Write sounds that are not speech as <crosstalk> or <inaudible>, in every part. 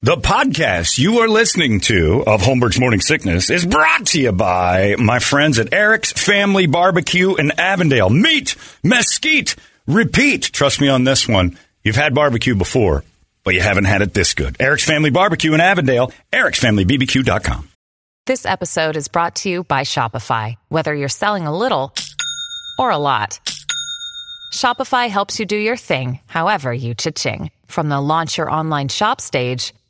The podcast you are listening to of Holmberg's Morning Sickness is brought to you by my friends at Eric's Family Barbecue in Avondale. Meat, mesquite, repeat. Trust me on this one. You've had barbecue before, but you haven't had it this good. Eric's Family Barbecue in Avondale, ericsfamilybbq.com. This episode is brought to you by Shopify. Whether you're selling a little or a lot, Shopify helps you do your thing, however you cha-ching. From the launch your online shop stage,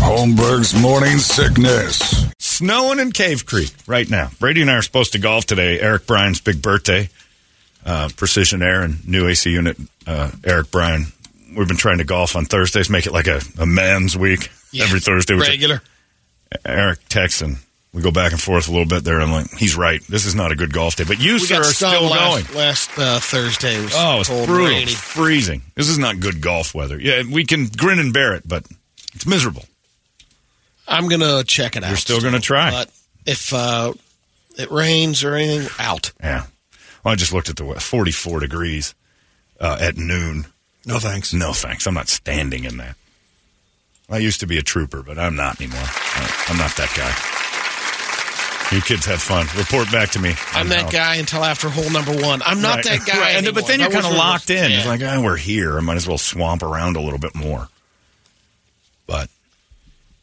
Holmberg's morning sickness. Snowing in Cave Creek right now. Brady and I are supposed to golf today. Eric Bryan's big birthday. Uh, Precision Air and new AC unit. Uh, Eric Bryan. We've been trying to golf on Thursdays, make it like a, a man's week Yeah, every Thursday. which- regular. Eric texting. We go back and forth a little bit there. I'm like, he's right. This is not a good golf day. But you, we sir, are still last, going. last uh, Thursday. Was Oh, it's cold brutal. rainy. It's freezing. This is not good golf weather. Yeah, we can grin and bear it, but it's miserable. I'm gonna check it out. You're still gonna try. but if uh, it rains or anything, out. Yeah. Well, I just looked at the weather. 44 degrees uh, at noon. No thanks. No thanks. I'm not standing in that. I used to be a trooper, but I'm not anymore. I- I'm not that guy. You kids have fun. Report back to me. I'm on that how- guy until after hole number one. I'm not Right. that guy. Right. Anymore. But then you're kind of locked in. Yeah. It's like, oh, we're here. I might as well swamp around a little bit more. But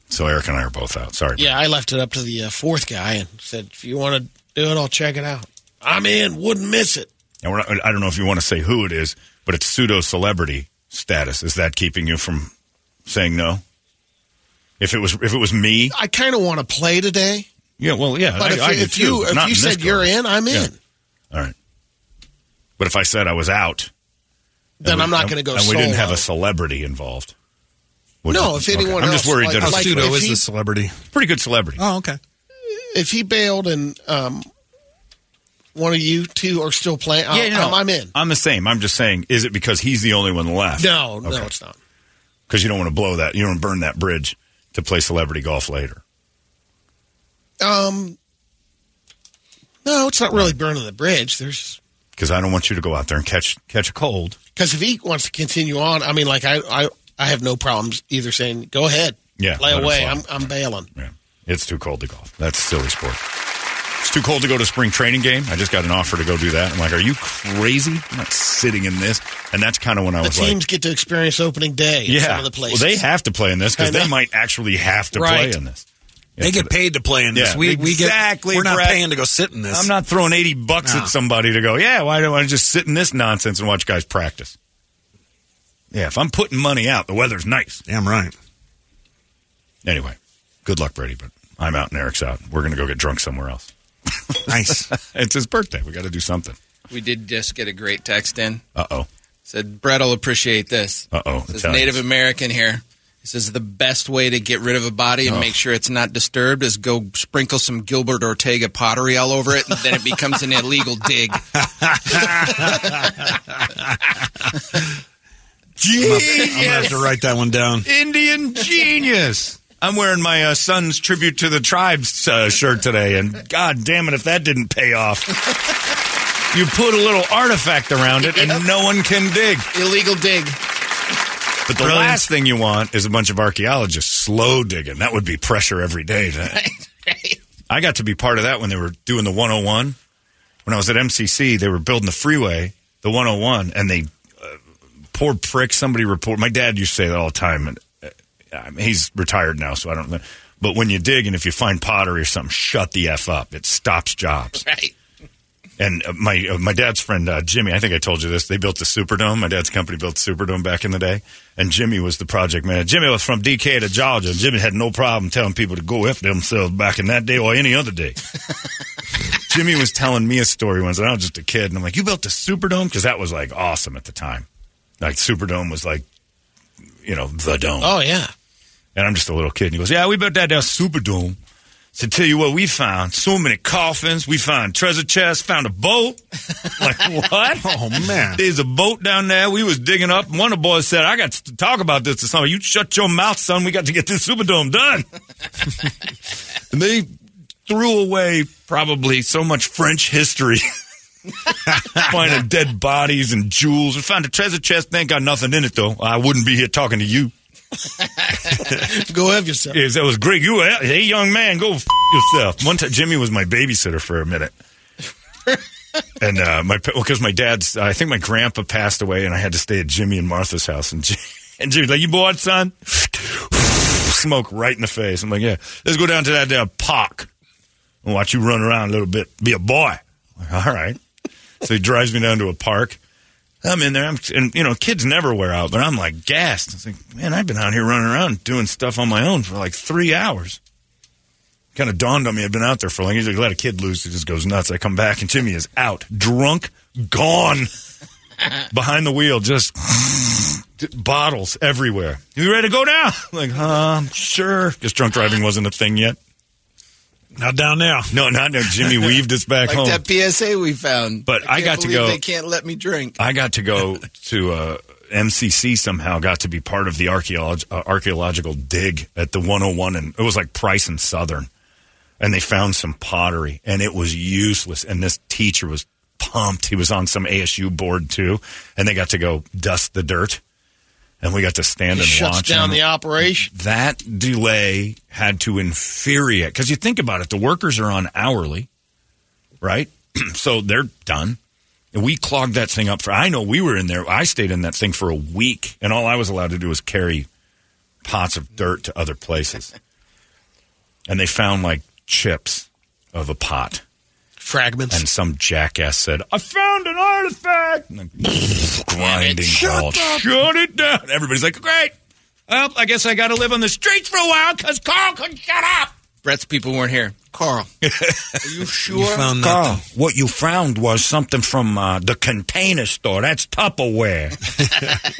so Eric and I are both out. Sorry. yeah, I left it up to the uh, fourth guy and said, if you want to do it, I'll check it out. I'm in. Wouldn't miss it. And we're not, I don't know if you want to say who it is, but it's pseudo celebrity status. Is that keeping you from saying no? If it was if it was me, I kind of want to play today, yeah, well, yeah, but I, if, I if you but if you said you're in, I'm Yeah. in. All right. But if I said I was out, Then and I'm not going to go. And we didn't have a celebrity involved. No, if anyone I'm just worried like- that like- pseudo is he- the celebrity? pretty good celebrity. Oh, okay. if he bailed and um, one of you two are still playing, yeah, no, I'm, I'm in. I'm the same. I'm just saying, is it because he's the only one left? No, no, it's not. because you don't want to blow that. You don't want to burn that bridge to play celebrity golf later. Um, no, it's not really burning the bridge. There's Because I don't want you to go out there and catch catch a cold. because if he wants to continue on, I mean, like I, I, I have no problems either saying go ahead, Yeah, lay away. I'm, I'm bailing. Yeah, it's too cold to golf. That's a silly sport. It's too cold to go to spring training game. I just got an offer to go do that. I'm like, are you crazy? I'm not sitting in this. And that's kind of when I The was teams like, get to experience opening day. In yeah. some of the places. Well, they have to play in this because they might actually have to Right. play in this. They get paid to play in this. Yeah, we, we get, exactly, We're not Brett. paying to go sit in this. I'm not throwing 80 bucks No. at somebody to go, yeah, why don't I just sit in this nonsense and watch guys practice? Yeah, if I'm putting money out, the weather's nice. Damn right. Anyway, good luck, Brady, but I'm out and Eric's out. We're going to go get drunk somewhere else. <laughs> Nice. <laughs> It's his birthday. We got to do something. We did just get a great text in. Uh oh. Said Brett will appreciate this. Uh oh. Says Native American here. He says the best way to get rid of a body and Oh. make sure it's not disturbed is go sprinkle some Gilbert Ortega pottery all over it, and then it becomes an illegal dig. <laughs> I'm gonna have to write that one down. Indian genius. I'm wearing my uh, son's tribute to the tribes uh, shirt today, and god damn it, if that didn't pay off. You put a little artifact around it, and no one can dig. illegal dig. But the last thing you want is a bunch of archaeologists slow digging. That would be pressure every day. To, <laughs> I got to be part of that when they were doing the 101. When I was at MCC, they were building the freeway, the 101, and they poor prick. Somebody report. My dad used to say that all the time, and uh, I mean, he's retired now, so I don't. know. But when you dig and if you find pottery or something, shut the f up. It stops jobs. <laughs> Right. And uh, my uh, my dad's friend uh, Jimmy, I think I told you this. They built the Superdome. My dad's company built Superdome back in the day, and Jimmy was the project man. Jimmy was from Decatur Georgia. and Jimmy had no problem telling people to go f themselves back in that day or any other day. <laughs> Jimmy was telling me a story once, and I was just a kid, and I'm like, "You built the Superdome?" Because that was like awesome at the time. Like Superdome was like, you know, the dome. Oh yeah. And I'm just a little kid. And he goes, Yeah, we built that down Superdome. So tell you what, we found so many coffins. We found treasure chests, found a boat. <laughs> like, what? <laughs> Oh, man. There's a boat down there. We was digging up. And one of the boys said, I got to talk about this to somebody. You shut your mouth, son. We got to get this Superdome done. <laughs> and they threw away probably so much French history. <laughs> Finding dead bodies and jewels. We found a treasure chest. They ain't got nothing in it, though. I wouldn't be here talking to you. <laughs> Go have yourself. Yes, that was great. You, were- hey, young man, go f- yourself. One time, Jimmy was my babysitter for a minute, <laughs> and uh, my because my dad's, I think my grandpa passed away, and I had to stay at Jimmy and Martha's house, and Jimmy, and Jimmy's like, "You bored, son?" Smoke right in the face. I'm like, "Yeah, let's go down to that there park and watch you run around a little bit. Be a boy." Like, All right. So he drives me down to a park. I'm in there, I'm, and you know, kids never wear out, but I'm like gassed. I was like, man, I've been out here running around doing stuff on my own for like three hours. Kind of dawned on me I've been out there for long. Usually let a kid loose, he just goes nuts. I come back and Jimmy is out, drunk, gone, <laughs> behind the wheel, just <laughs> bottles everywhere. You ready to go now? <laughs> Like, huh, sure. Because drunk driving wasn't a thing yet. Not down now. No, not now. Jimmy <laughs> weaved us back Like home. that PSA we found. But I can't got to go- They can't let me drink. I got to go <laughs> to uh, MCC somehow. Got to be part of the archaeolog- uh, archaeological dig at the 101, and it was like Price and Southern, and they found some pottery, and it was useless. And this teacher was pumped. He was on some ASU board too, and they got to go dust the dirt, and we got to stand and shuts watch down them. the operation. that delay had to infuriate because you think about it the workers are on hourly right <clears throat> so they're done and we clogged that thing up for i know we were in there i stayed in that thing for a week and all i was allowed to do was carry pots of dirt to other places and they found like chips of a pot Fragments. and some jackass said, "I found an artifact." And then, <laughs> grinding halt. Shut it down. Everybody's like, "Great. Well, I guess I got to live on the streets for a while because Carl couldn't shut up." Brett's people weren't here. Carl, <laughs> are you sure? You found Carl, nothing. what you found was something from uh, the container store. That's Tupperware.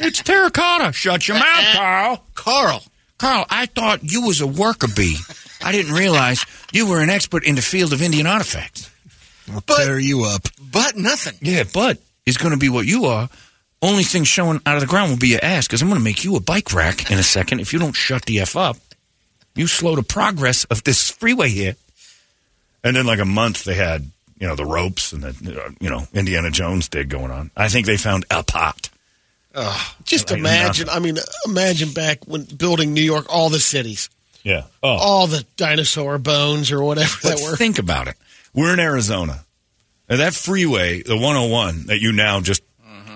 <laughs> it's terracotta. Shut your mouth, Carl. Carl. Carl, I thought you was a worker bee. I didn't realize you were an expert in the field of Indian artifacts. I'll But- tear you up. But nothing. Yeah, but is going to be what you are. Only thing showing out of the ground will be your ass because I'm going to make you a bike rack in a second if you don't shut the F up. You slow the progress of this freeway here. And then, like a month, they had, you know, the ropes and the, uh, you know, Indiana Jones dig going on. I think they found a pot. Just Like imagine. nothing. I mean, imagine back when building New York, all the cities, Yeah. Oh. all the dinosaur bones or whatever But that were. think about it. We're in Arizona. And that freeway, the 101 that you now just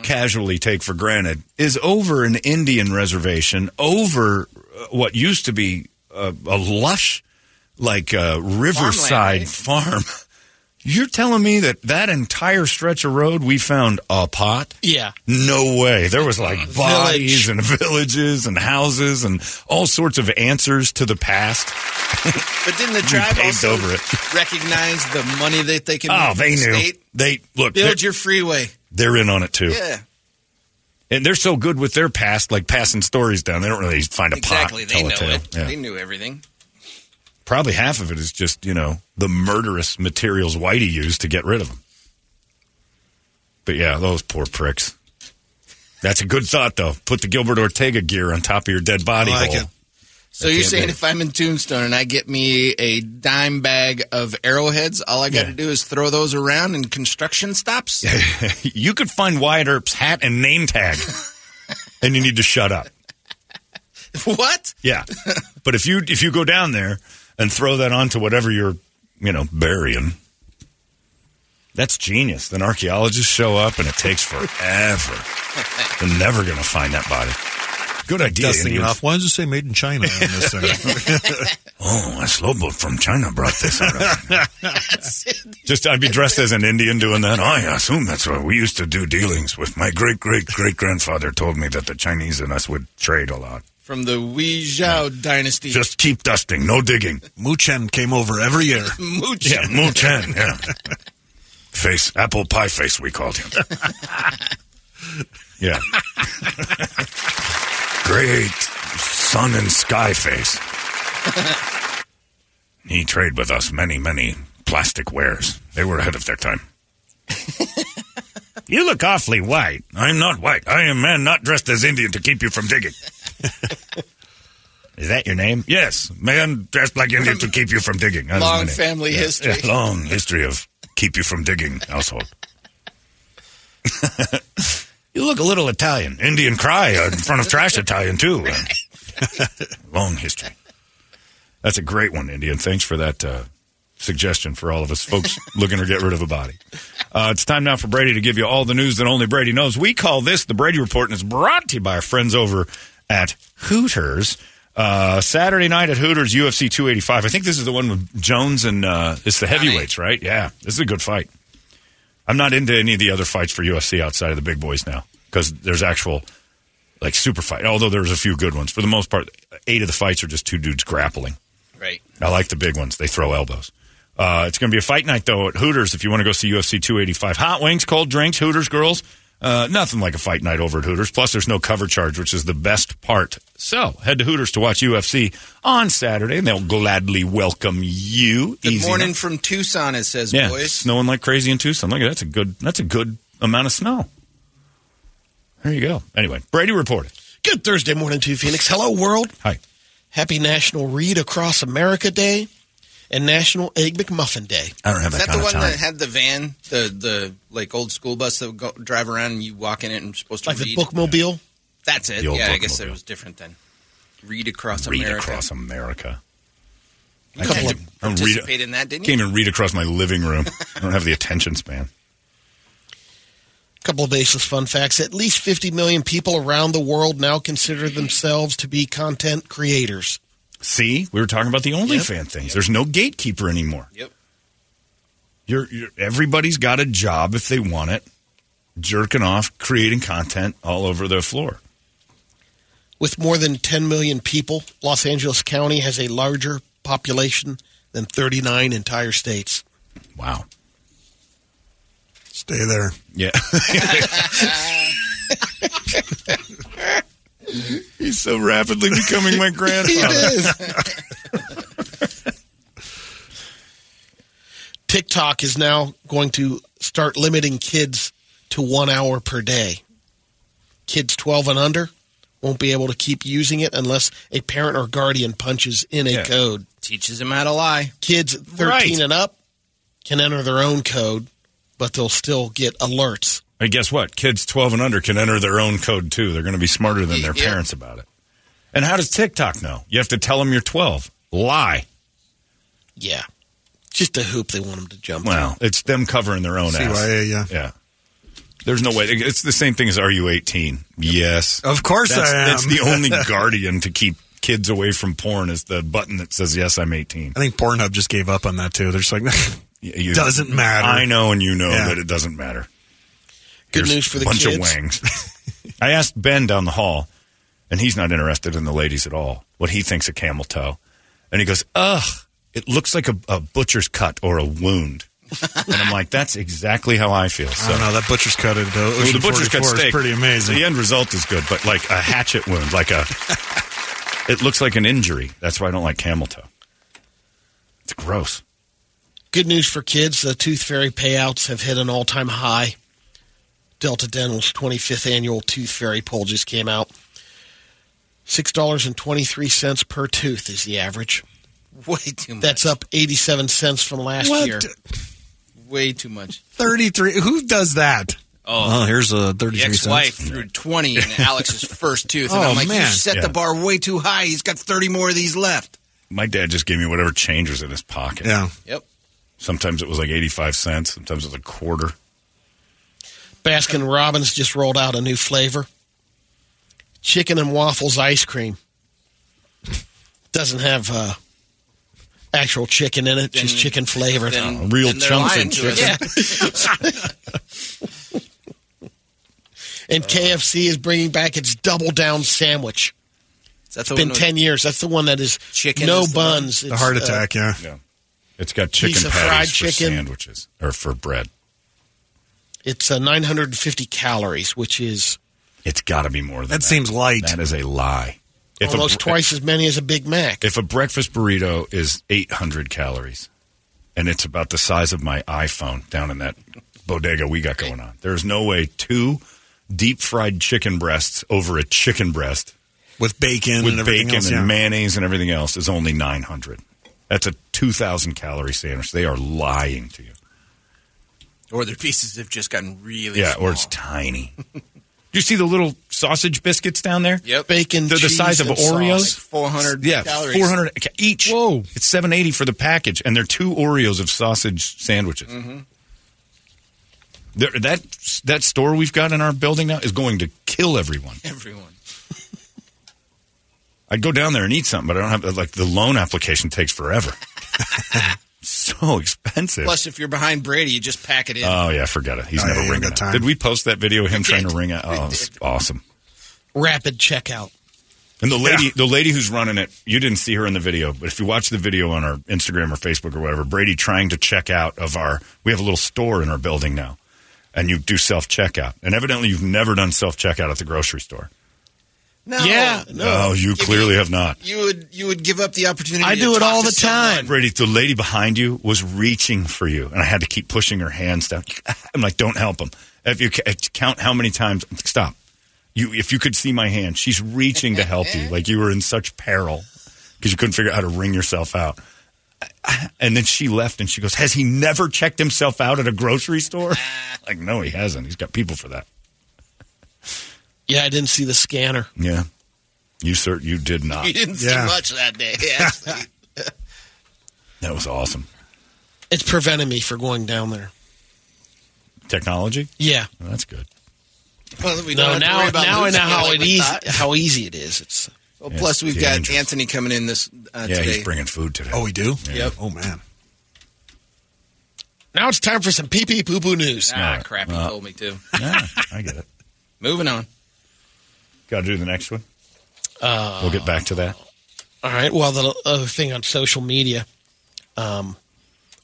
casually take for granted, is over an Indian reservation, over uh, what used to be a, a lush, like uh, riverside right? farm. <laughs> You're telling me that that entire stretch of road we found a pot? Yeah. No way. There was like <laughs> bodies and villages and houses and all sorts of answers to the past. <laughs> But didn't the We tribe paved also over it. recognize the money that they can Oh, make they from the knew. state? They look. They're, Build your freeway. they're in on it too, Yeah, and they're so good with their past, like passing stories down. They don't really find a pot. exactly. They know it. Yeah. They knew everything. Probably half of it is just you know the murderous materials Whitey used to get rid of them. But yeah, those poor pricks. That's a good thought, though. Put the Gilbert Ortega gear on top of your dead body I like hole. it. So you're saying if I'm in Tombstone and I get me a dime bag of arrowheads, all I got to Yeah. do is throw those around and construction stops? <laughs> you could find Wyatt Earp's hat and name tag, <laughs> and you need to shut up. what? Yeah, <laughs> but if you if you go down there and throw that onto whatever you're you know burying, that's genius. Then archaeologists show up and it takes forever. <laughs> They're never going to find that body. Good idea. Dusting it off. Why does it say made in China on this thing? <laughs> <laughs> Oh, a slow boat from China brought this out. Just, I'd be dressed as an Indian doing that. I assume that's what we used to do dealings with. My great great great grandfather told me that the Chinese and us would trade a lot. From the Wei Zhao dynasty. Just keep dusting, no digging. <laughs> Mu Chen came over every year. <laughs> Mooch. Yeah, Mu Chen. Yeah, <laughs> face apple pie face. We called him. Yeah, great sun and sky face. He traded with us many, many plastic wares. They were ahead of their time. you look awfully white. I'm not white. I am man not dressed as Indian to keep you from digging. Is that your name? Yes, man dressed like Indian to keep you from digging. That is my Long family Yeah, history. yeah, <laughs> long history of keep you from digging household. <laughs> you look a little Italian. Indian cry uh, in front of trash Italian, too. Uh, <laughs> long history. That's a great one, Indian. Thanks for that uh, suggestion for all of us folks looking to get rid of a body. Uh, it's time now for Brady to give you all the news that only Brady knows. We call this the Brady Report, and it's brought to you by our friends over at Hooters. Uh, Saturday night at Hooters, UFC 285. I think this is the one with Jones and uh, it's the heavyweights, right? Yeah, this is a good fight. I'm not into any of the other fights for UFC outside of the big boys now because there's actual like super fight. Although there's a few good ones. For the most part, eight of the fights are just two dudes grappling. Right. I like the big ones. They throw elbows. Uh, it's going to be a fight night, though, at Hooters if you want to go see UFC 285. Hot wings, cold drinks, Hooters girls. Uh, nothing like a fight night over at Hooters. Plus, there's no cover charge, which is the best part. So, head to Hooters to watch UFC on Saturday, and they'll gladly welcome you. Good Easy morning enough. from Tucson, it says, Yeah, boys. snowing like crazy in Tucson. Look at. That's a good. That's a good amount of snow. There you go. Anyway, Brady reported. Good Thursday morning to you, Phoenix. Hello, world. Hi. Happy National Read Across America Day and National Egg McMuffin Day. I don't have Is that, that kind the of one time. that had the van, the the like old school bus that would go, drive around and you walk in it and you're supposed to read? Like the read? bookmobile. That's it. The old Yeah, I guess bookmobile. it was different then. Read across read America. Read across America. You I had can't to even- I don't read participate in that, didn't you? Can't even read across my living room. I don't have the attention span. A couple of baseless fun facts. At least 50 million people around the world now consider themselves to be content creators. See, we were talking about the OnlyFans things. There's no gatekeeper anymore. Yep. You're, you're everybody's got a job if they want it, jerking off, creating content all over the floor. With more than 10 million people, Los Angeles County has a larger population than 39 entire states. Wow. Stay there. Yeah. <laughs> <laughs> <laughs> He's so rapidly becoming my <laughs> grandfather. TikTok is now going to start limiting kids to one hour per day. Kids 12 and under won't be able to keep using it unless a parent or guardian punches in a Yeah. code. Teaches them how to lie. Kids 13 Right. and up can enter their own code, but they'll still get alerts. Hey, guess what? Kids 12 and under can enter their own code too. They're going to be smarter than their Yeah. parents about it. And how does TikTok know? You have to tell them you're 12. Lie. Yeah. Just a hoop they want them to jump Well, it's them covering their own ass. CYA, yeah. Yeah. There's no way. It's the same thing as Are You 18? Yes. Of course That's, I am. that's the only <laughs> guardian to keep kids away from porn is the button that says, Yes, I'm 18. I think Pornhub just gave up on that too. They're just like, <laughs> Y- you- Doesn't matter. I know, and you know Yeah. that it doesn't matter. Good Here's news for the a bunch kids. of wangs. <laughs> I asked Ben down the hall, and he's not interested in the ladies at all. What he thinks of camel toe, and he goes, "Ugh, it looks like a, a butcher's cut or a wound." and I'm like, "That's exactly how I feel." I So don't know. That butcher's cut at uh, Well, the butcher's cut 44 is pretty amazing. The end result is good, but like a hatchet wound, like a, it looks like an injury. That's why I don't like camel toe. It's gross. Good news for kids. The Tooth Fairy payouts have hit an all time high. Delta Dental's 25th annual Tooth Fairy poll just came out. $6.23 per tooth is the average. Way too much. That's up 87 cents from last What? year. way too much. 33. Who does that? Oh, here's a the 33 ex-wife cents. threw 20 in <laughs> Alex's first tooth. And Oh, I'm like, you set Yeah. the bar way too high. He's got 30 more of these left. My dad just gave me whatever change was in his pocket. Yeah. Yep. Sometimes it was like 85 cents. Sometimes it was a quarter. Baskin Robbins just rolled out a new flavor. chicken and waffles ice cream. Doesn't have uh, actual chicken in it, just chicken flavored. then- real then chunks of lying to us. chicken. <laughs> and KFC is bringing back its double down sandwich. That's It's been 10 years. That's the one that is Chicken no is buns. The It's, heart uh, attack, yeah. Yeah. It's got chicken Piece patties fried for chicken. sandwiches or for bread. It's uh, 950 calories, which is It's got to be more than that. That seems light. That is a lie. If almost bre- twice as many as a Big Mac. If a breakfast burrito is 800 calories and it's about the size of my iPhone down in that bodega we got going on, there's no way two deep fried chicken breasts over a chicken breast With bacon with and everything bacon else, and yeah. mayonnaise and everything else is only 900. That's a 2,000 calorie sandwich. They are lying to you. Or their pieces have just gotten really Yeah, small. or it's tiny. Do you see the little sausage biscuits down there? Yep. Bacon, They're the size of Oreos? sauce. 400 Yeah, 400 each. Whoa. It's 780 for the package, and they're two Oreos of sausage sandwiches. Mm-hmm. There, that that store we've got in our building now is going to kill everyone. Everyone. I'd go down there and eat something, but I don't have like the loan application takes forever. <laughs> so <laughs> expensive. Plus, if you're behind Brady, you just pack it in. oh yeah, forget it. He's Oh, yeah, never you don't ringing got out. time. Did we post that video of him trying to ring out? Oh, it's <laughs> awesome. Rapid checkout. And the lady, the lady who's running it, you didn't see her in the video, but if you watch the video on our Instagram or Facebook or whatever, Brady trying to check out of our, we have a little store in our building now, and you do self checkout, and evidently you've never done self checkout at the grocery store. No. Yeah, no. Oh, you clearly me- have not. You would you would give up the opportunity. I to do it talk all the time. someone. Brady, the lady behind you was reaching for you, and I had to keep pushing her hands down. <laughs> I'm like, don't help him. If you ca- count how many times, stop. You, if you could see my hand, she's reaching to help you, <laughs> like you were in such peril because you couldn't figure out how to wring yourself out. <sighs> And then she left, and she goes, "Has he never checked himself out at a grocery store?" <laughs> like, no, he hasn't. He's got people for that. Yeah, I didn't see the scanner. Yeah, you sir, you did not. <laughs> You didn't Yeah. see much that day. <laughs> <laughs> That was awesome. It's preventing me from going down there. Technology, Yeah. Well, that's good. well, we don't No, have now worry about now I know how like it easy thought. how easy it is. It's Well, Yeah, plus, we've dangerous. got Anthony coming in this uh, Yeah, today. he's bringing food today. Oh, we do? Yep. Oh, man. now it's time for some pee pee poo poo news. ah, No. crap! He Uh, told me to. yeah, I get it. Moving on. Got to do the next one. Uh, we'll get back to that. All right. Well, the other thing on social media, um,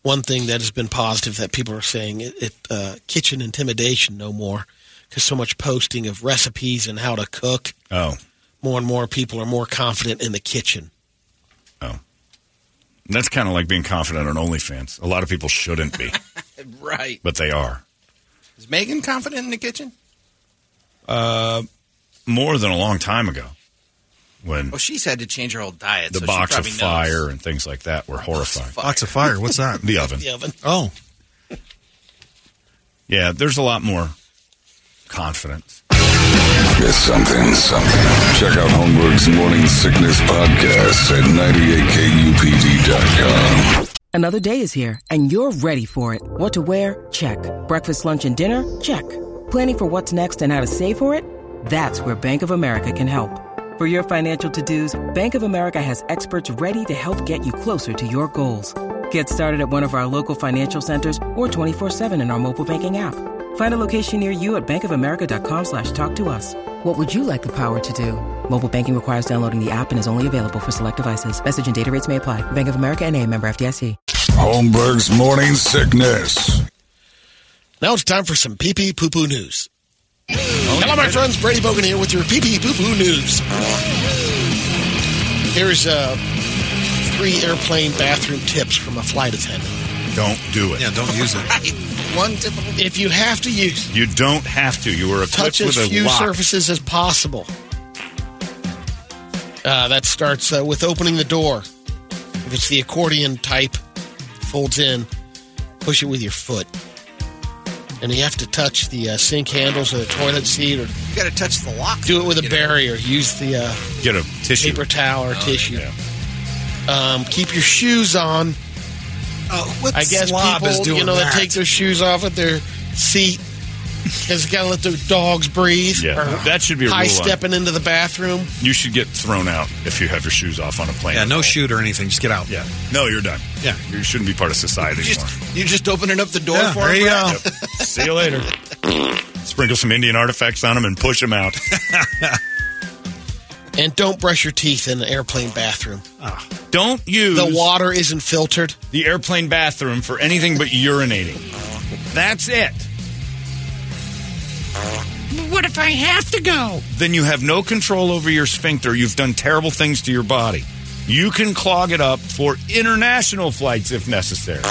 one thing that has been positive that people are saying it, it uh, kitchen intimidation no more because so much posting of recipes and how to cook. Oh, More and more people are more confident in the kitchen. oh. That's kind of like being confident on OnlyFans. A lot of people shouldn't be, <laughs> Right. but they are. Is Megan confident in the kitchen? More than a long time ago when Well, she's had to change her whole diet. the so box of probably knows. fire and things like that were horrifying. Box of fire. What's that? <laughs> The oven. The oven. Oh, Yeah, there's a lot more confidence. Get something, something. Check out Holmberg's Morning Sickness Podcast at 98kupd.com. Another day is here, and you're ready for it. What to wear? Check. Breakfast, lunch, and dinner? Check. Planning for what's next and how to save for it? That's where Bank of America can help. For your financial to-dos, Bank of America has experts ready to help get you closer to your goals. Get started at one of our local financial centers or 24-7 in our mobile banking app. Find a location near you at bankofamerica.com slash talk to us. What would you like the power to do? Mobile banking requires downloading the app and is only available for select devices. Message and data rates may apply. Bank of America and a member FDIC. Holmberg's Morning Sickness. Now it's time for some pee pee poo poo news. Hello, my friends. Brady Bogan here with your pee pee poo poo news. Here's uh, three airplane bathroom tips from a flight attendant. Don't do it. yeah, don't use it. <laughs> One typical. If you have to use, You don't have to. You are equipped touch as with a few lock. surfaces as possible. Uh, that starts uh, with opening the door. If it's the accordion type, folds in, push it with your foot. And you have to touch the uh, sink handles or the toilet seat or You got to touch the lock. do it with a Get it. barrier. Use the uh, Get a tissue. paper towel or tissue. Yeah. Um, keep your shoes on. Oh, what I guess slob people, is doing you know, that? that take their shoes off at their seat <laughs> Because you got to let the dogs breathe. Yeah, or that should be a high rule on- stepping into the bathroom. You should get thrown out if you have your shoes off on a plane. Yeah, no shoot or anything. Just get out. Yeah. No, you're done. Yeah. You shouldn't be part of society You anymore. just, you just opening up the door Yeah, for there him, you Brad? go. <laughs> See you later. Sprinkle some Indian artifacts on them and push them out. <laughs> And don't brush your teeth in the airplane bathroom. Ah. Don't use The water isn't filtered. the airplane bathroom for anything but urinating. Oh. That's it. What if I have to go? Then you have no control over your sphincter. You've done terrible things to your body. You can clog it up for international flights if necessary.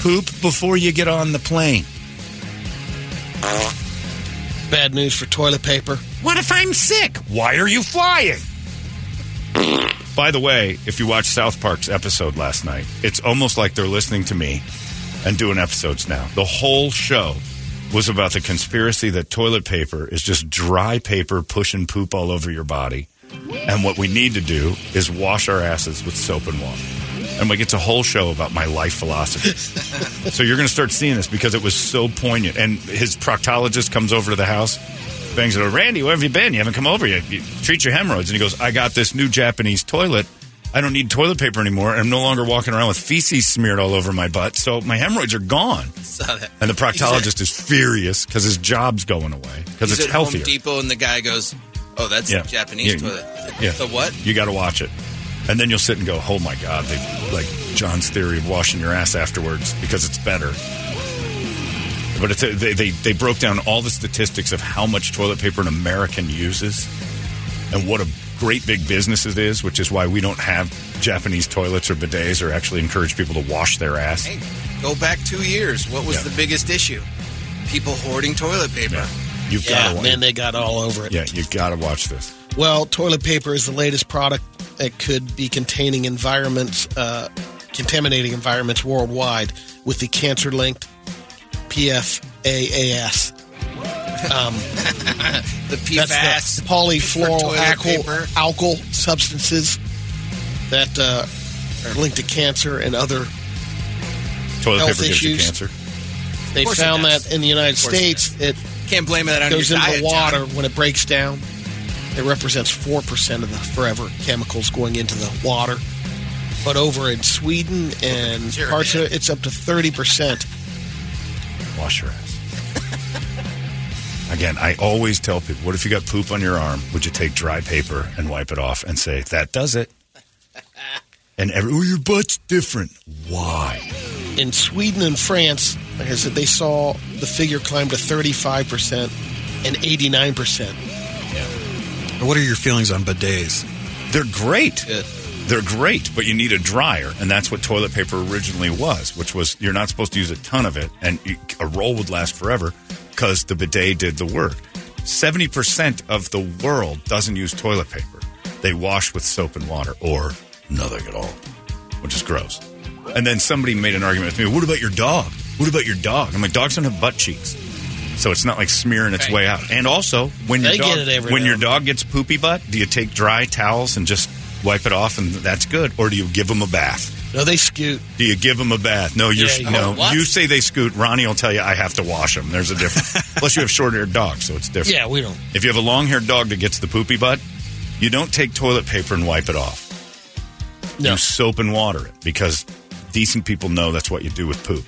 Poop before you get on the plane. Bad news for toilet paper. What if I'm sick? Why are you flying? By the way, if you watched South Park's episode last night, it's almost like they're listening to me and doing episodes now. The whole show was about the conspiracy that toilet paper is just dry paper pushing poop all over your body. And what we need to do is wash our asses with soap and water. And like it's a whole show about my life philosophy. <laughs> so you're going to start seeing this because it was so poignant. And his proctologist comes over to the house, bangs it over. Randy, where have you been? You haven't come over yet. You treat your hemorrhoids. And he goes, I got this new Japanese toilet. I don't need toilet paper anymore. I'm no longer walking around with feces smeared all over my butt. So my hemorrhoids are gone. Saw that. And the proctologist is furious because his job's going away because it's at healthier. Home Depot, and the guy goes, "Oh, that's Yeah. Japanese Yeah. toilet." Yeah. The what? You got to watch it. And then you'll sit and go, oh my God, they like John's theory of washing your ass afterwards because it's better. But it's a, they, they, they broke down all the statistics of how much toilet paper an American uses and what a great big business it is, which is why we don't have Japanese toilets or bidets or actually encourage people to wash their ass. Hey, go back two years. What was Yeah. the biggest issue? People hoarding toilet paper. You've Yeah, got to man, they got all over it. Yeah, you got to watch this. Well, toilet paper is the latest product that could be containing environments, uh, contaminating environments worldwide with the cancer-linked PFAS. Um, <laughs> The that's PFAS. the polyfluoroalkyl toilet alkyl substances that uh, are linked to cancer and other. Toilet Health paper gives you issues. cancer. They found that in the United Of course it States, it Can't blame it that on goes your into diet, the water John. when it breaks down. It represents 4% of the forever chemicals going into the water. But over in Sweden and Sure, parts man. of it, it's up to 30%. Wash your ass. Again, I always tell people, what if you got poop on your arm? Would you take dry paper and wipe it off and say, that does it? <laughs> And every, oh, your butt's different. Why? In Sweden and France, like I said, they saw the figure climb to 35% and 89%. What are your feelings on bidets? They're great. Good. They're great, but you need a dryer, and that's what toilet paper originally was, which was you're not supposed to use a ton of it, and you, a roll would last forever because the bidet did the work. 70% of the world doesn't use toilet paper. They wash with soap and water or nothing at all, which is gross. And then somebody made an argument with me, what about your dog? What about your dog? I'm like, dogs don't have butt cheeks. So it's not like smearing its way out. And also, when your They dog, get it every when now your dog gets poopy butt, do you take dry towels and just wipe it off and that's good? Or do you give them a bath? No, they scoot. Do you give them a bath? No, you're Yeah, you- no. What? You say they scoot. Ronnie will tell you I have to wash them. There's a difference. <laughs> Plus, you have short-haired dogs, so it's different. Yeah, we don't. If you have a long-haired dog that gets the poopy butt, you don't take toilet paper and wipe it off. No. You soap and water it because decent people know that's what you do with poop.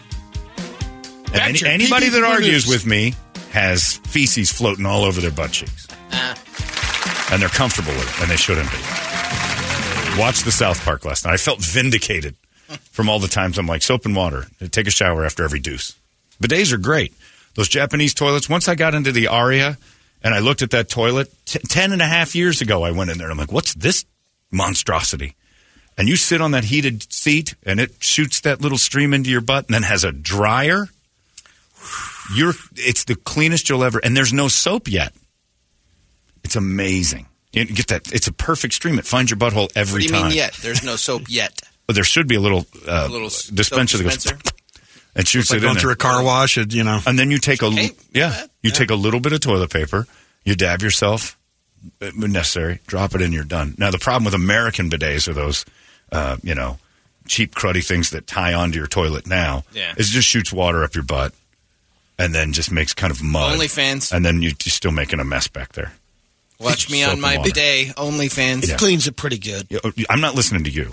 And any, anybody that argues with me has feces floating all over their butt cheeks. Uh. And they're comfortable with it, and they shouldn't be. Watched the South Park last night. I felt vindicated from all the times I'm like, soap and water. Take a shower after every deuce. Bidets are great. Those Japanese toilets, once I got into the Aria and I looked at that toilet, t- 10 and a half years ago, I went in there and I'm like, what's this monstrosity? And you sit on that heated seat and it shoots that little stream into your butt and then has a dryer. You're, it's the cleanest you'll ever, and there's no soap yet. It's amazing. You get that? It's a perfect stream. It finds your butthole every What do you time. mean yet? There's no soap <laughs> yet. But there should be a little, uh, A little soap dispenser that goes dispenser? <laughs> and shoots Like it in through there. a car wash, and you know. And then you take a Okay. yeah, you take a little bit of toilet paper, you dab yourself uh, when necessary, drop it in, you're done. Now the problem with American bidets are those, uh, you know, cheap cruddy things that tie onto your toilet now. Yeah. is it just shoots water up your butt, and then just makes kind of mud. OnlyFans. And then you- you're still making a mess back there. Watch me on my water. bidet. OnlyFans. Yeah. Cleans it pretty good. Oh, I'm not listening to you. <laughs>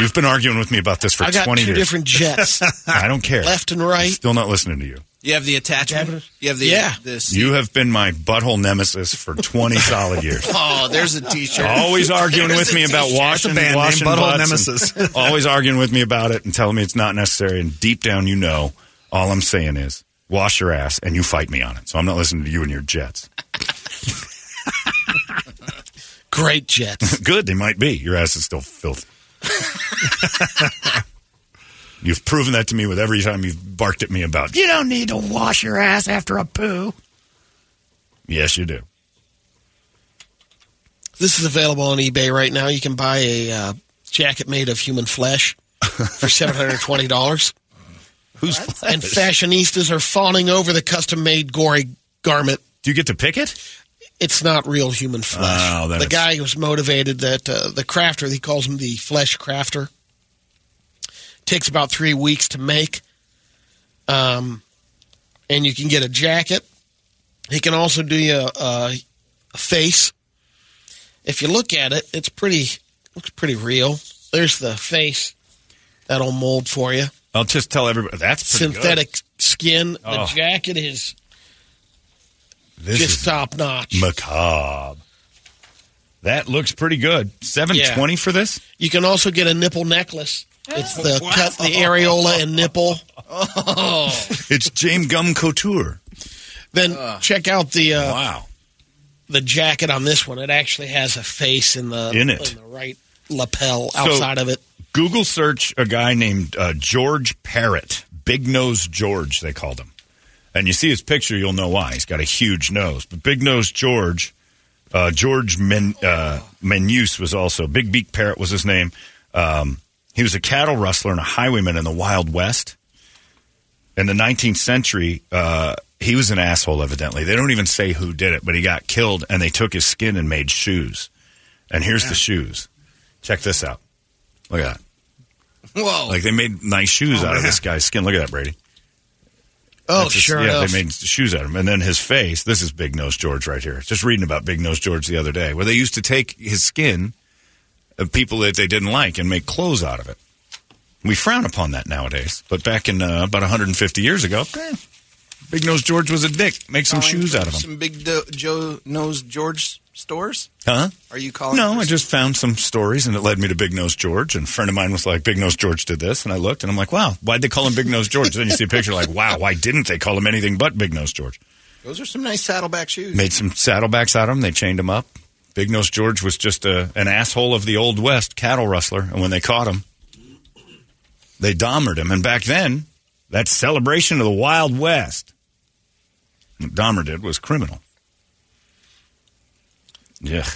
You've been arguing with me about this for I got 20 two years. different jets, <laughs> I don't care. left and right. Still not listening to you. You have the attachment. You have the Yeah. This. You have been my butthole nemesis for 20 <laughs> solid years. Oh, there's a T-shirt. Always arguing There's with me about t-shirt. washing, That's a band washing name, Butthole Nemesis. always arguing with me about it and telling me it's not necessary. And deep down, you know, all I'm saying is wash your ass and you fight me on it. So I'm not listening to you and your jets. Great jets. <laughs> Good, they might be. Your ass is still filthy. <laughs> You've proven that to me with every time you've barked at me about, you don't need to wash your ass after a poo. Yes, you do. This is available on eBay right now. You can buy a uh, jacket made of human flesh for <laughs> seven hundred twenty dollars. Who's And fashionistas are fawning over the custom-made gory garment. Do you get to pick it? It's not real human flesh. Oh, the it's- guy who's motivated that uh, the crafter, he calls him the flesh crafter, takes about three weeks to make. Um, and you can get a jacket. He can also do you a, a, a face. If you look at it, it's pretty looks pretty real. There's the face that'll mold for you. I'll just tell everybody that's pretty Synthetic skin. Oh. The jacket is This just is top notch. macabre. That looks pretty good. Seven twenty for this. You can also get a nipple necklace. It's the cut the areola and nipple. Oh. It's James Gumb Couture. Then check out the uh, Wow. the jacket on this one. It actually has a face in the In it. the right lapel outside of it. Google search a guy named uh, George Parrott, Big Nose George, they called him. And you see his picture, you'll know why. He's got a huge nose. But Big Nose George, uh, George Men, uh, Menus was also, Big Beak Parrot was his name. Um, he was a cattle rustler and a highwayman in the Wild West. In the 19th century, uh, he was an asshole, evidently. They don't even say who did it, but he got killed, and they took his skin and made shoes. And here's the shoes. Check this out. Look at that. Whoa. Like they made nice shoes out of this guy's skin. Look at that, Brady. Oh, just- sure yeah, enough. they made shoes out of him. And then his face. This is Big Nose George right here. Just reading about Big Nose George the other day, where they used to take his skin of people that they didn't like and make clothes out of it. We frown upon that nowadays, but back in uh, about 150 years ago, eh, Big Nose George was a dick. Make some Calling shoes out of them. Some big do- Joe knows George stores. Huh? Are you calling? No, I just found some stories and it led me to Big Nose George. And a friend of mine was like, Big Nose George did this. And I looked and I'm like, wow, why'd they call him Big Nose George? then you see a picture like, wow, why didn't they call him anything but Big Nose George? Those are some nice saddleback shoes. Made some saddlebacks out of them. They chained him up. Big Nose George was just a, an asshole of the Old West cattle rustler. And when they caught him, they Dahmered him. And back then, that celebration of the Wild West, Dahmer did was criminal. Yeah.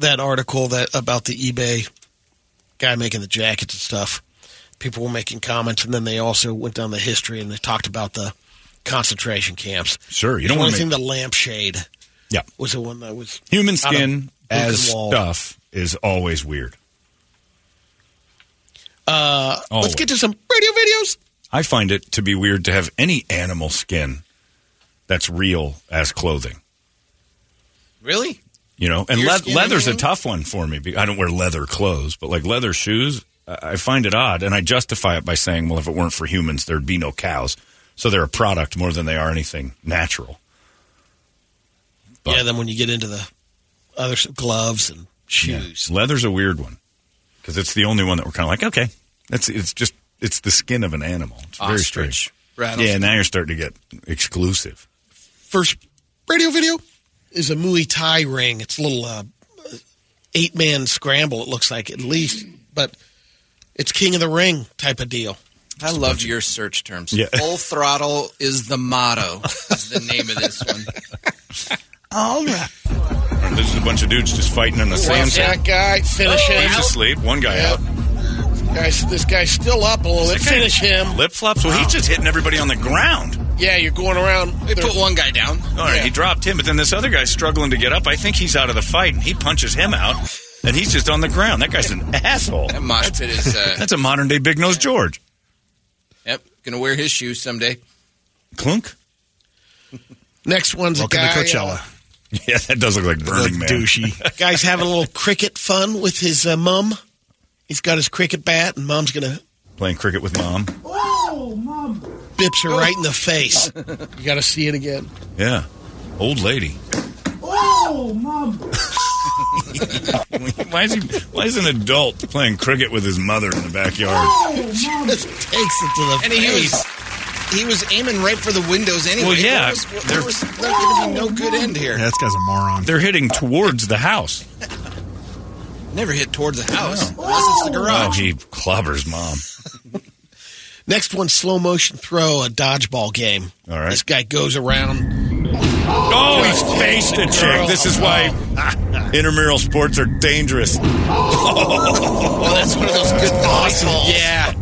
that article that about the eBay guy making the jackets and stuff. People were making comments, and then they also went down the history and they talked about the concentration camps. Sure. You don't want to make, the lampshade Yeah. was the one that was Human skin as stuff is always weird. Uh, Always. let's get to some radio videos. I find it to be weird to have any animal skin that's real as clothing. Really? You know, and le- leather's a tough one for me. I don't wear leather clothes, but like leather shoes, I find it odd, and I justify it by saying, well, if it weren't for humans, there'd be no cows, so they're a product more than they are anything natural. But- yeah, then when you get into the other gloves and Yeah. shoes, Leather's a weird one because it's the only one that we're kind of like, okay, that's it's just it's the skin of an animal. It's very Ostrich. strange. Rattlesnake. Yeah, now you're starting to get exclusive. First radio video is a Muay Thai ring. It's a little uh, eight man scramble. It looks like at least, but it's King of the Ring type of deal. I love your search terms. Yeah. <laughs> Full throttle is the motto. is the name of this one. <laughs> All right, This is a bunch of dudes just fighting in the sand. that guy finish him. He's asleep. One guy Yep. out. Guys, this guy's still up a little bit. Finish him. Lip flops. Well, he's just hitting everybody on the ground. Yeah, you're going around. They put one guy down. All right, Yeah. he dropped him, but then this other guy's struggling to get up. I think he's out of the fight, and he punches him out, and he's just on the ground. That guy's an asshole. That mosh pit is. Uh, <laughs> That's a modern day Big Nose George. yep. Gonna wear his shoes someday. Clunk. Next one's Welcome a guy. to Coachella. uh, <laughs> Yeah, that does look like Burning Man. douchey. <laughs> guy's having a little cricket fun with his uh, mum. He's got his cricket bat, and mom's gonna Playing cricket with mom. Bips her right in the face. <laughs> You got to see it again. Yeah. Old lady. Oh, mom. <laughs> why is he? Why is an adult playing cricket with his mother in the backyard? Oh, just takes it to the And he face. was he was aiming right for the windows anyway. Well, yeah, There was, there they're- was not going to be no good oh, end here. Yeah, this guy's a moron. They're hitting towards the house. <laughs> Never hit towards the house oh. unless it's the Oh, garage. he clobbers mom. Next one, slow motion throw, a dodgeball game. All right. This guy goes around. Oh, he's faced a chick. This is why <laughs> intramural sports are dangerous. Oh, that's one of those good volleyballs. Yeah.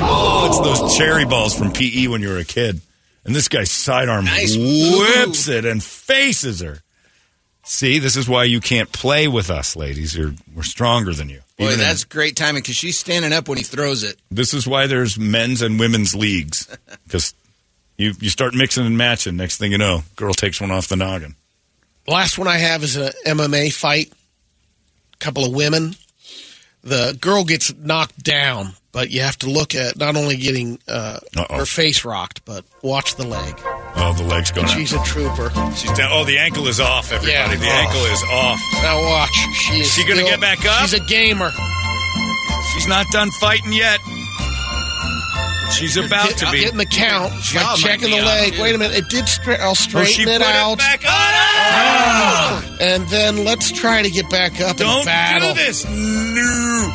Oh, it's those cherry balls from PE when you were a kid. And this guy sidearm Nice whips it and faces her. See, this is why you can't play with us, ladies. You're, we're stronger than you. Boy, Even in- that's great timing because she's standing up when he throws it. this is why there's men's and women's leagues. <laughs> Because you, you start mixing and matching. Next thing you know, girl takes one off the noggin. Last one I have is a MMA fight. couple of women. The girl gets knocked down, but you have to look at not only getting uh, her face rocked, but watch the leg. Oh, the leg's going out. She's a trooper. She's down. Oh, the ankle is off, everybody. Yeah. The Oh. ankle is off. Now watch. She is. Is she gonna get back up? She's a gamer. She's not done fighting yet. She's about Get- to be. getting the count. Like checking the leg. too. Wait a minute. It did. Stra- I'll Oh, straighten she it out. it back on. Ah! And then let's try to get back up Don't and battle. do this. No.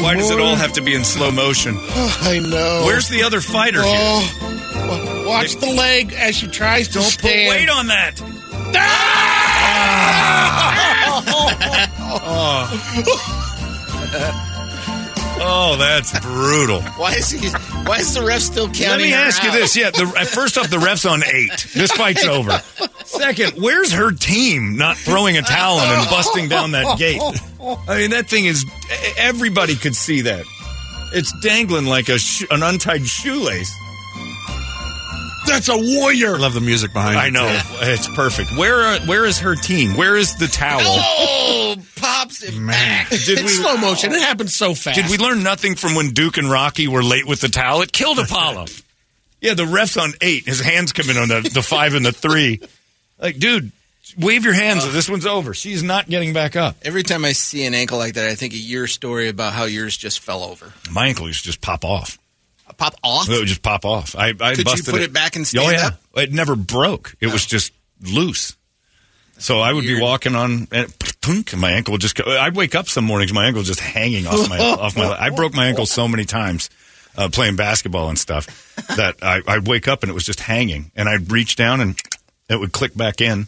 Why does it all have to be in slow motion? <sighs> I know. Where's the other fighter oh. here? Oh, watch the leg as she tries to Don't put weight on that. Ah! <laughs> Oh, that's brutal. Why is he? Why is the ref still counting? Let me her ask you this. Yeah, the, first off, the ref's on eight. This fight's over. <laughs> Second, where's her team not throwing a towel in and busting down that gate? <laughs> I mean, that thing is. Everybody could see that. It's dangling like a sh- an untied shoelace. That's a warrior. I love the music behind it. I know it's perfect. Where are, where is her team? Where is the towel? Oh, pops it back. Did It's slow motion. It happened so fast. Did we learn nothing from when Duke and Rocky were late with the towel? It killed Apollo. <laughs> yeah, the ref's on eight. His hands come in on the, the five and the three. Like, dude, wave your hands. this one's over. She's not getting back up. Every time I see an ankle like that, I think of your story about how yours just fell over. My ankle used to just pop off. Pop off. It would just pop off. I, I busted it. Could you put it back and oh, stand yeah. up? It never broke. It was just loose. So I would be walking on, and, and my ankle would just. Go, I'd wake up some mornings, my ankle was just hanging off my <laughs> off my. I broke my ankle so many times uh, playing basketball and stuff that I, I'd wake up and it was just hanging, and I'd reach down and it would click back in.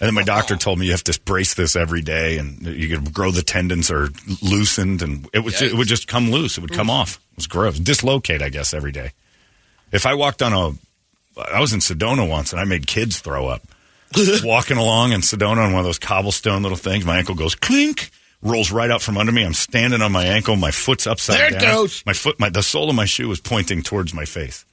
And then my doctor oh. told me you have to brace this every day, and you could grow the tendons are loosened, and it was it would just come loose. It would come mm. off. It was gross. Dislocate, I guess, every day. If I walked on a, I was in Sedona once, and I made kids throw up. <laughs> Walking along in Sedona on one of those cobblestone little things, my ankle goes clink, rolls right out from under me. I'm standing on my ankle, my foot's upside There it down. goes. My foot, my the sole of my shoe was pointing towards my face.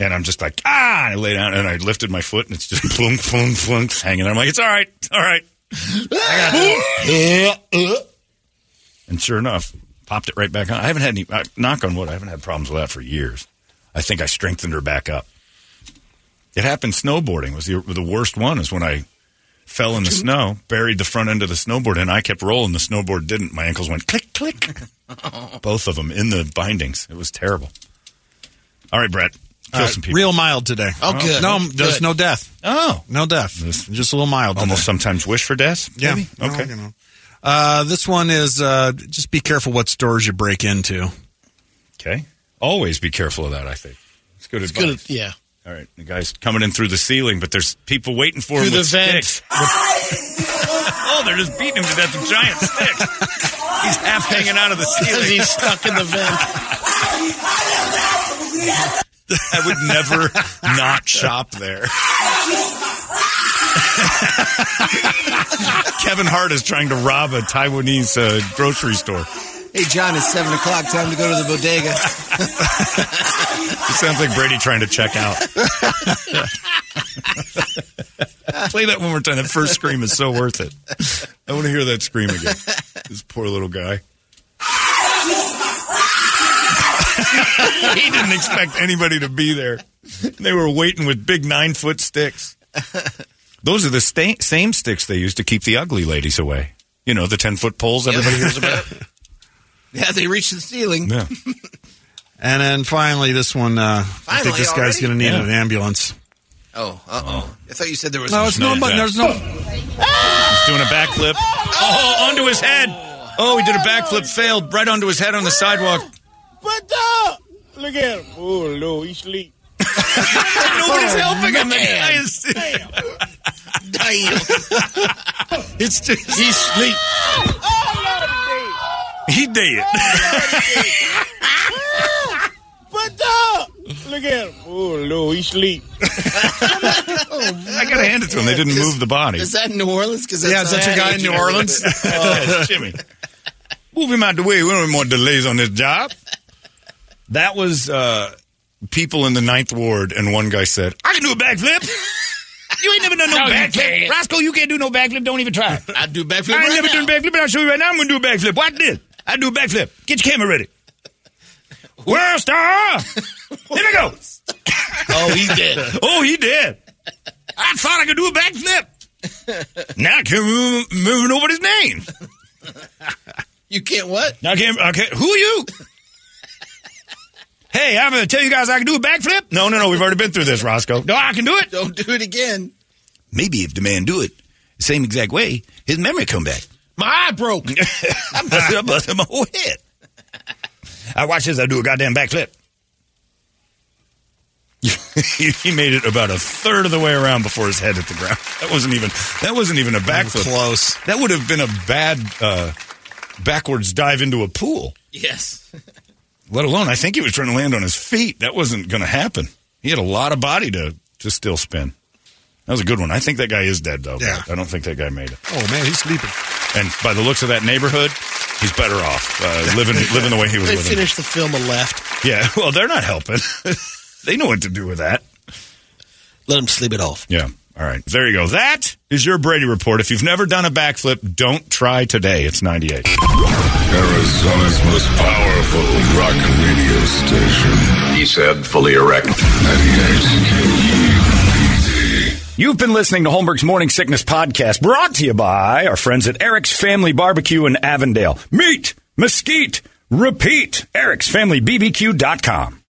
And I'm just like, ah, and I lay down and I lifted my foot and it's just plunk, plunk, plunk, hanging. I'm like, it's all right, all right. I got this. and sure enough, popped it right back on. I haven't had any, I, knock on wood, I haven't had problems with that for years. I think I strengthened her back up. It happened snowboarding was the, the worst one is when I fell in the snow, buried the front end of the snowboard, and I kept rolling. The snowboard didn't. My ankles went click, click. <laughs> Both of them in the bindings. It was terrible. All right, Brett. Kill Uh, some people. real mild today. Oh, good. No, Good. there's no death. Oh. No death. Just a little mild. Almost today. sometimes wish for death? Yeah. maybe? No, Okay. you know. Uh, this one is uh, just be careful what stores you break into. Okay. Always be careful of that, I think. It's good advice. Good. Yeah. All right. The guy's coming in through the ceiling, but there's people waiting for Through him the with vent. sticks. <laughs> oh, they're just beating him to death with giant sticks. He's half hanging out of the <laughs> ceiling. he's stuck in the vent. <laughs> I would never not shop there. Kevin Hart is trying to rob a Taiwanese uh, grocery store. Hey, John, it's 7 o'clock. Time to go to the bodega. It <laughs> sounds like Brady trying to check out. Play that one more time. That first scream is so worth it. I want to hear that scream again. This poor little guy. <laughs> he didn't expect anybody to be there. They were waiting with big nine foot sticks. Those are the sta- same sticks they use to keep the ugly ladies away. You know, the 10 foot poles everybody hears about. <laughs> yeah, they reached the ceiling. Yeah. <laughs> And then finally, this one, uh, I think Finally, this guy's already? going to need Yeah. an ambulance. Oh, uh-oh. I thought you said there was... No, it's no no, but there's no. He's doing a backflip. Oh, onto his head. Oh, he did a backflip, failed right onto his head on the sidewalk. What the? Look at him. Oh, no, he sleep. Nobody's helping him. The guy is- Damn. it's just, He's asleep. Oh, Lord, he did. What the? Look at him. Oh, no, he sleep. I got to hand it to him. They didn't move the body. Is that in New Orleans? Cause that's Yeah, is that your guy in New Orleans? That's oh. <laughs> Jimmy. Move him out the way. We don't want more delays on this job. That was uh, people in the ninth ward, and one guy said, I can do a backflip. <laughs> You ain't never done no, backflip. Roscoe, you can't do no backflip. Don't even try. <laughs> I'd do backflip I ain't right never now. done a backflip, but I'll show you right now. I'm going to do a backflip. Watch this. I do a backflip. Get your camera ready. World star. <laughs> Here we go. Oh, he did. Oh, he did. I thought I could do a backflip. now I can't remember, remember nobody's name. You can't what? I can't. I can't. Who are you? Hey, I'm going to tell you guys I can do a backflip. No, no, no. We've already been through this, Roscoe. No, I can do it. Don't do it again. Maybe if the man do it the same exact way, his memory come back. My eye broke. <laughs> I busted, I busted my whole head. I watch this. I do a goddamn backflip. <laughs> he made it about a third of the way around before his head hit the ground. That wasn't even. That wasn't even a backflip. Close. That would have been a bad uh, backwards dive into a pool. Yes. <laughs> Let alone, I think he was trying to land on his feet. That wasn't going to happen. He had a lot of body to to still spin. That was a good one. I think that guy is dead though. Yeah. I don't think that guy made it. Oh, man, he's sleeping. And by the looks of that neighborhood, he's better off uh, <laughs> living living the way he was They living. finished the film and left. Yeah, <laughs> well, they're not helping. <laughs> they know what to do with that. Let him sleep it off. Yeah. All right. There you go. That is your Brady report. If you've never done a backflip, don't try today. It's 98. Arizona's most powerful rock radio station. He said, fully erect. 98 You've been listening to Holmberg's Morning Sickness Podcast, brought to you by our friends at Eric's Family Barbecue in Avondale. Meet, mesquite, repeat. Eric'sFamilyBBQ.com.